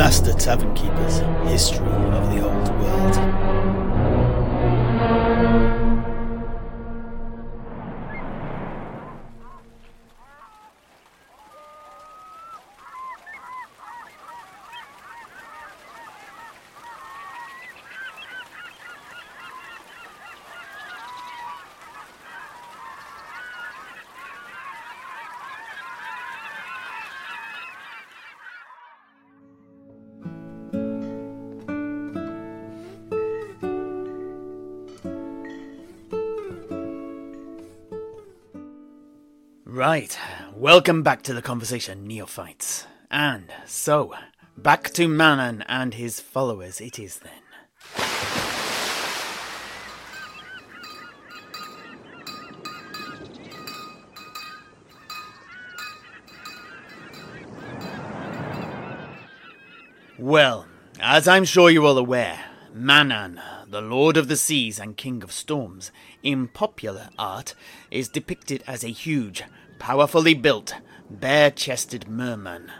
Master Tavern Keeper's History of the Old World. Right, welcome back to the conversation, neophytes. And so, back to Manann and his followers it is then. Well, as I'm sure you're all aware, Manann, the Lord of the Seas and King of Storms, in popular art is depicted as a huge, powerfully built, bare chested merman,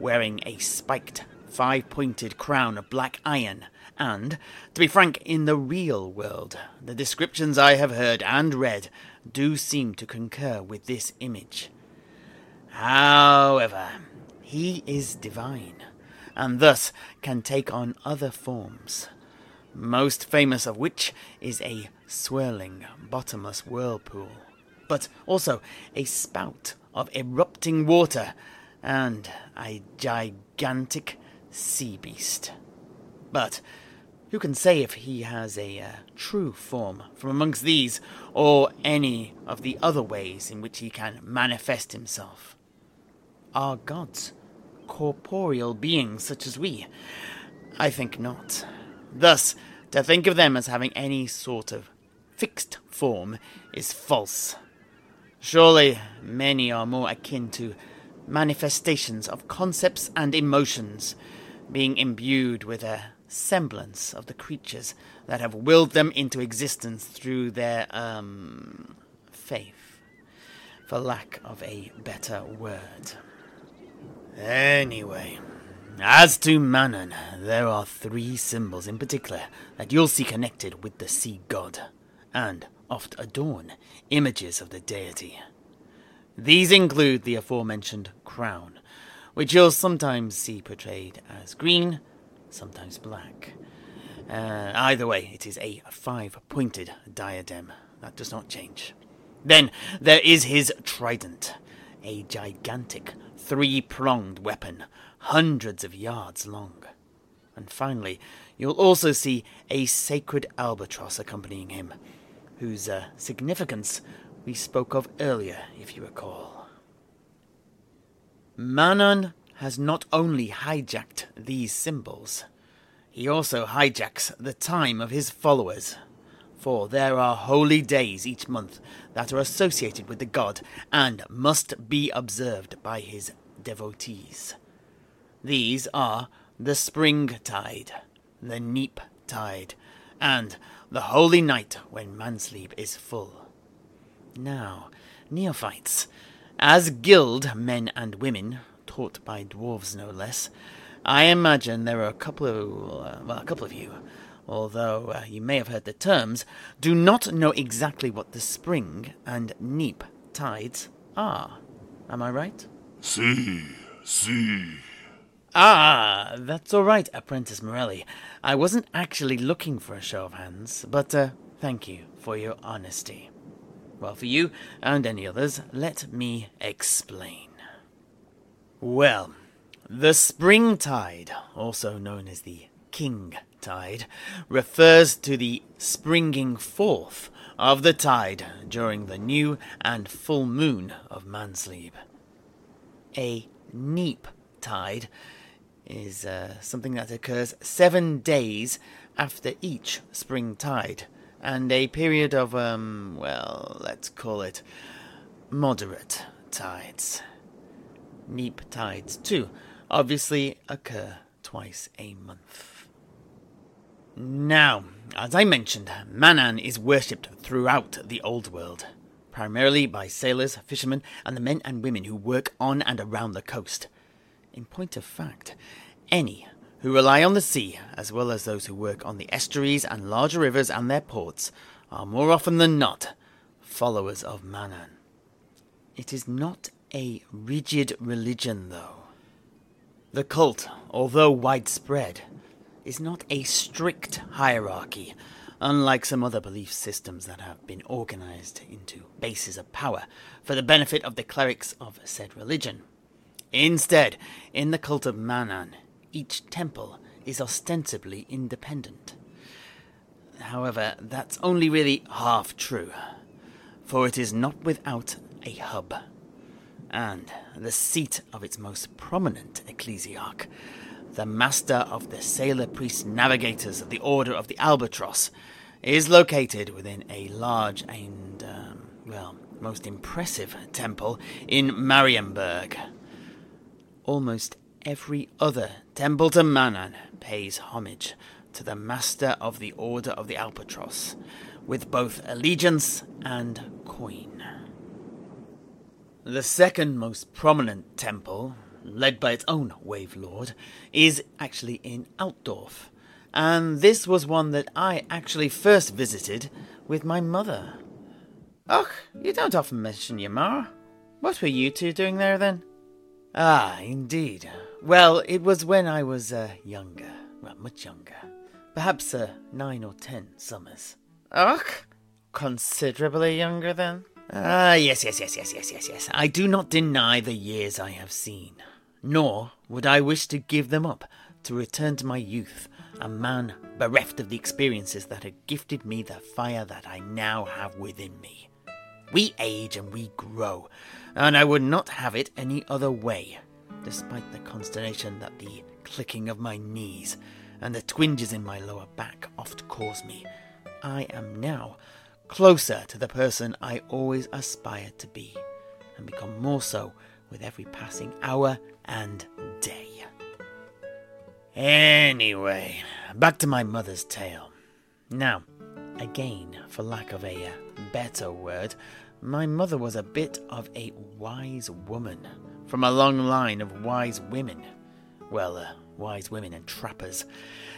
wearing a spiked, five pointed crown of black iron. And, to be frank, in the real world, the descriptions I have heard and read do seem to concur with this image. However, he is divine, and thus can take on other forms, most famous of which is a swirling, bottomless whirlpool, but also a spout of erupting water and a gigantic sea beast. But who can say if he has a uh, true form from amongst these, or any of the other ways in which he can manifest himself? Are gods corporeal beings such as we? I think not. Thus, to think of them as having any sort of fixed form is false. Surely many are more akin to manifestations of concepts and emotions, being imbued with a semblance of the creatures that have willed them into existence through their, um, faith, for lack of a better word. Anyway, as to Manann, there are three symbols in particular that you'll see connected with the sea god, and oft adorn images of the deity. These include the aforementioned crown, which you'll sometimes see portrayed as green, sometimes black. Uh, either way, it is a five pointed diadem. That does not change. Then there is his trident, a gigantic three pronged weapon, hundreds of yards long. And finally, you'll also see a sacred albatross accompanying him, whose uh, significance we spoke of earlier, if you recall. Manann has not only hijacked these symbols, he also hijacks the time of his followers. For there are holy days each month that are associated with the god and must be observed by his devotees. These are the spring tide, the neap tide, and the holy night when Mannslieb is full. Now, neophytes, as guild men and women, taught by dwarves no less, I imagine there are a couple of, well, a couple of you, although uh, you may have heard the terms, do not know exactly what the spring and neap tides are. Am I right? See, see. Ah, that's all right, Apprentice Morelli. I wasn't actually looking for a show of hands, but uh, thank you for your honesty. Well, for you and any others, let me explain. Well, the spring tide, also known as the king tide, refers to the springing forth of the tide during the new and full moon of Mannslieb. A neap tide is uh, something that occurs seven days after each spring tide, and a period of, um, well, let's call it moderate tides. Neap tides, too, obviously occur twice a month. Now, as I mentioned, Manann is worshipped throughout the Old World, primarily by sailors, fishermen, and the men and women who work on and around the coast. In point of fact, Any who rely on the sea, as well as those who work on the estuaries and larger rivers and their ports, are more often than not followers of Manann. It is not a rigid religion, though. The cult, although widespread, is not a strict hierarchy, unlike some other belief systems that have been organized into bases of power for the benefit of the clerics of said religion. Instead, in the cult of Manann, each temple is ostensibly independent. However, that's only really half true, for it is not without a hub, and the seat of its most prominent ecclesiarch, the master of the sailor priest navigators of the Order of the Albatross, is located within a large and, um, well, most impressive temple in Marienburg. Almost every other temple to Manann pays homage to the master of the Order of the Albatross, with both allegiance and coin. The second most prominent temple, led by its own Wave Lord, is actually in Altdorf, and this was one that I actually first visited with my mother. Och, you don't often mention your ma. What were you two doing there then? Ah, indeed. Well, it was when I was uh, younger. Well, much younger. Perhaps uh, nine or ten summers. Ugh! Considerably younger then? Ah, yes, yes, yes, yes, yes, yes, yes. I do not deny the years I have seen. Nor would I wish to give them up to return to my youth, a man bereft of the experiences that had gifted me the fire that I now have within me. We age and we grow, and I would not have it any other way despite the consternation that the clicking of my knees and the twinges in my lower back oft cause me, I am now closer to the person I always aspired to be, and become more so with every passing hour and day. Anyway, back to my mother's tale. Now, again, for lack of a better word, my mother was a bit of a wise woman from a long line of wise women. Well, uh, wise women and trappers.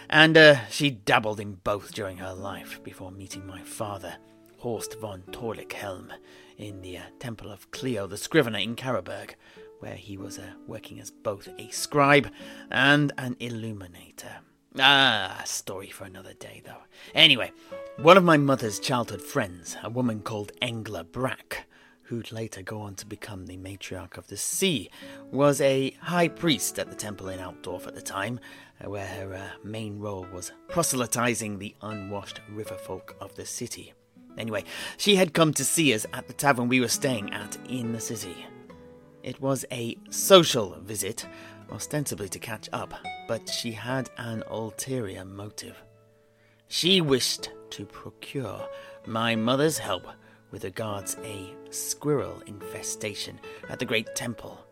And uh, she dabbled in both during her life before meeting my father, Horst von Torlickhelm, in the uh, Temple of Cleo the Scrivener in Carroburg, where he was uh, working as both a scribe and an illuminator. Ah, story for another day, though. Anyway, one of my mother's childhood friends, a woman called Engla Brack, who'd later go on to become the matriarch of the sea, was a high priest at the temple in Altdorf at the time, where her uh, main role was proselytizing the unwashed river folk of the city. Anyway, she had come to see us at the tavern we were staying at in the city. It was a social visit, ostensibly to catch up, but she had an ulterior motive. She wished to procure my mother's help with regards a squirrel infestation at the great temple.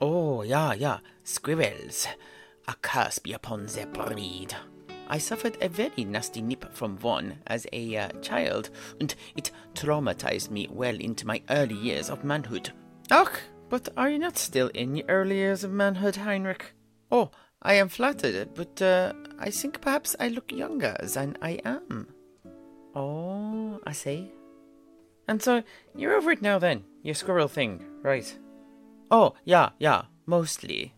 Oh, yeah, yeah, squirrels. A curse be upon their breed. I suffered a very nasty nip from one as a uh, child, and it traumatized me well into my early years of manhood. Ach, but are you not still in your early years of manhood, Heinrich? Oh, I am flattered, but uh, I think perhaps I look younger than I am. Oh, I see. And so you're over it now then, your squirrel thing, right? Oh, yeah, yeah, mostly.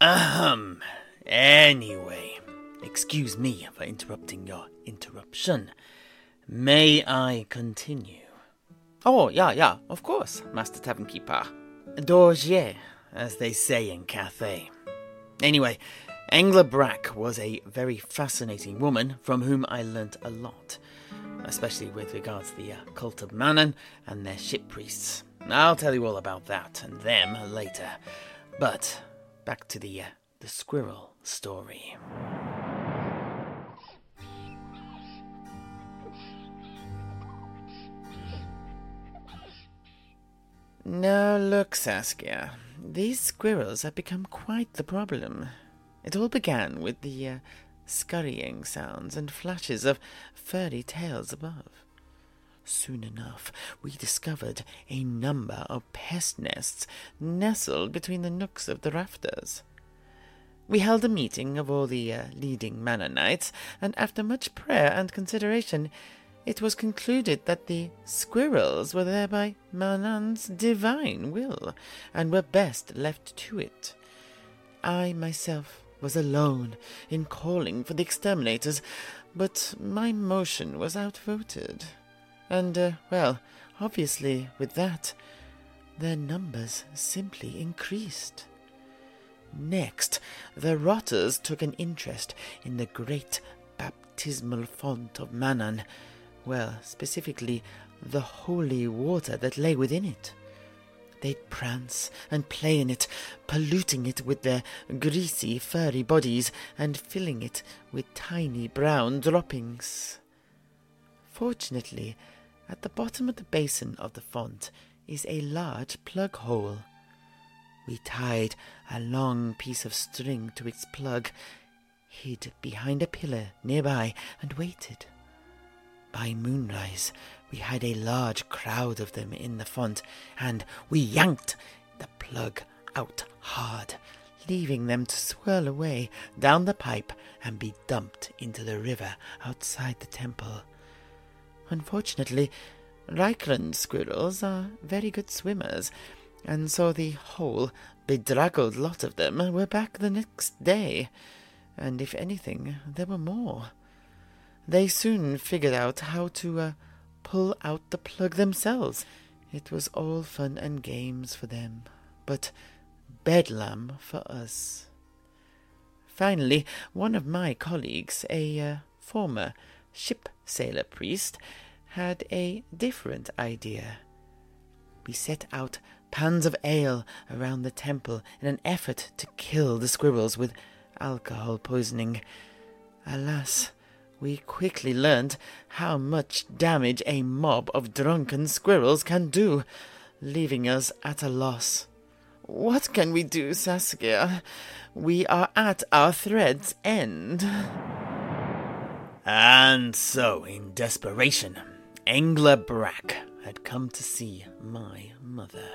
Ahem. Anyway, excuse me for interrupting your interruption. May I continue? Oh, yeah, yeah, of course, Master Tavern Keeper. Dorje, as they say in Cathay. Anyway, Engla Brack was a very fascinating woman from whom I learnt a lot especially with regards to the uh, cult of Manann and their ship priests. I'll tell you all about that and them later. But back to the uh, the squirrel story. Now look, Saskia, these squirrels have become quite the problem. It all began with the uh, scurrying sounds and flashes of furry tails above. Soon enough, we discovered a number of pest nests nestled between the nooks of the rafters. We held a meeting of all the uh, leading Manor Knights, and after much prayer and consideration, it was concluded that the squirrels were there by Manann's divine will, and were best left to it. I myself was alone in calling for the exterminators, but my motion was outvoted. And, uh, well, obviously, with that, their numbers simply increased. Next, the rotters took an interest in the great baptismal font of Manann, well, specifically, the holy water that lay within it. They'd prance and play in it, polluting it with their greasy, furry bodies and filling it with tiny brown droppings. Fortunately, at the bottom of the basin of the font is a large plug hole. We tied a long piece of string to its plug, hid behind a pillar nearby, and waited. By moonrise, we had a large crowd of them in the font, and we yanked the plug out hard, leaving them to swirl away down the pipe and be dumped into the river outside the temple. Unfortunately, Reikland squirrels are very good swimmers, and so the whole bedraggled lot of them were back the next day, and if anything, there were more. They soon figured out how to uh, pull out the plug themselves. It was all fun and games for them, but bedlam for us. Finally, one of my colleagues, a uh, former ship sailor priest, had a different idea. We set out pans of ale around the temple in an effort to kill the squirrels with alcohol poisoning. Alas, we quickly learned how much damage a mob of drunken squirrels can do, leaving us at a loss. What can we do, Saskia? We are at our thread's end. And so, in desperation, Engla Brack had come to see my mother.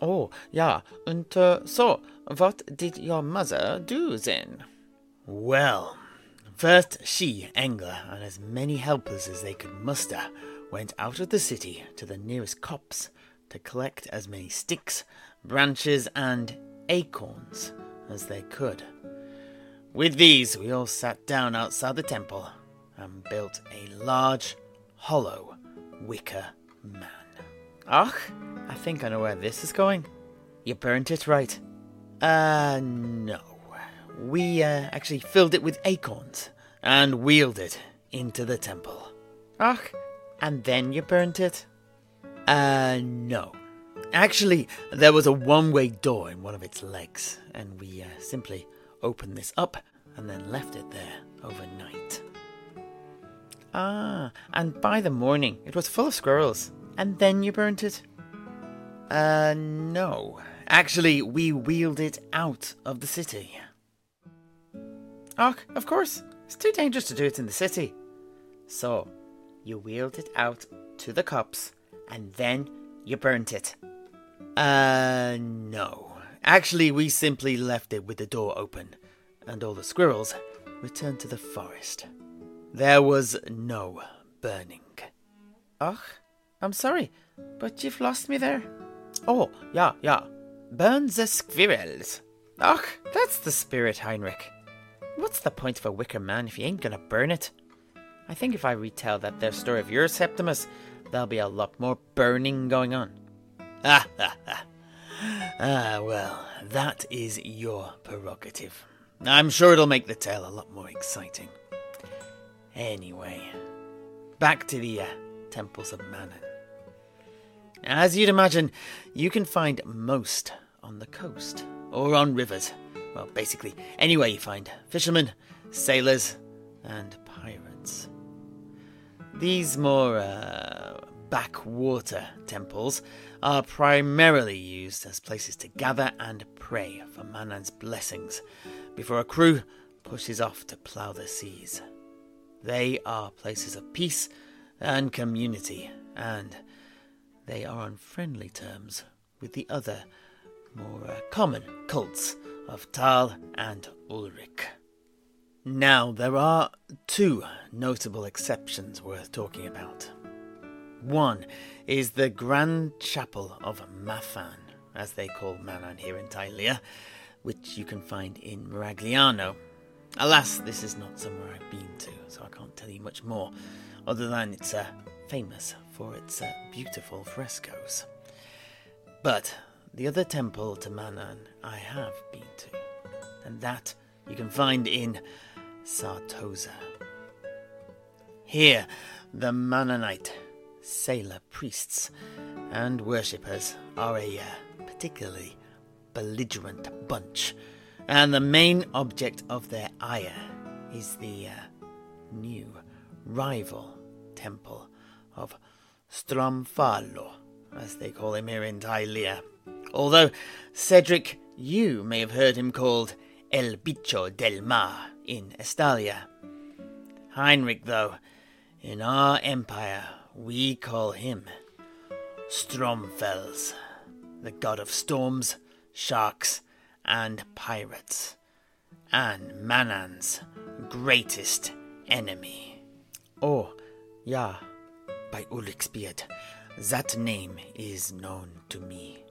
Oh, ja, and uh, so, what did your mother do then? Well, First, she, Engla, and as many helpers as they could muster, went out of the city to the nearest copse to collect as many sticks, branches, and acorns as they could. With these, we all sat down outside the temple and built a large, hollow wicker man. Ach, I think I know where this is going. You burnt it, right? Uh, no we uh, actually filled it with acorns and wheeled it into the temple. Ach, and then you burnt it? Uh, no. Actually, there was a one way door in one of its legs, and we uh, simply opened this up and then left it there overnight. Ah, and by the morning it was full of squirrels, and then you burnt it? Uh, no. Actually, we wheeled it out of the city. Och, of course. It's too dangerous to do it in the city. So, you wheeled it out to the copse, and then you burnt it. Uh, no. Actually, we simply left it with the door open, and all the squirrels returned to the forest. There was no burning. Och, I'm sorry, but you've lost me there. Oh, yeah, yeah. Burn the squirrels. Och, that's the spirit, Heinrich. What's the point of a wicker man if you ain't gonna burn it? I think if I retell that their story of yours, Septimus, there'll be a lot more burning going on. Ah, ah, ah. Ah, well, that is your prerogative. I'm sure it'll make the tale a lot more exciting. Anyway, back to the uh, temples of Manann. As you'd imagine, you can find most on the coast or on rivers well, basically, anywhere you find fishermen, sailors, and pirates. These more uh, backwater temples are primarily used as places to gather and pray for Manann's blessings before a crew pushes off to plough the seas. They are places of peace and community, and they are on friendly terms with the other more uh, common cults of Taal and Ulric. Now, there are two notable exceptions worth talking about. One is the Grand Chapel of Mathann, as they call Manann here in Tilea, which you can find in Miragliano. Alas, this is not somewhere I've been to, so I can't tell you much more, other than it's uh, famous for its uh, beautiful frescoes. But the other temple to Manann I have been to, and that you can find in Sartosa. Here, the Manannite sailor priests and worshippers are a uh, particularly belligerent bunch, and the main object of their ire is the uh, new rival temple of Stromfalo, as they call him here in Tilea. Although Sedrik, you may have heard him called El Bicho del Mar in Estalia. Heinrich, though, in our empire, we call him Stromfels, the god of storms, sharks, and pirates, and Manann's greatest enemy. Oh, yeah, by Ulric's beard, that name is known to me.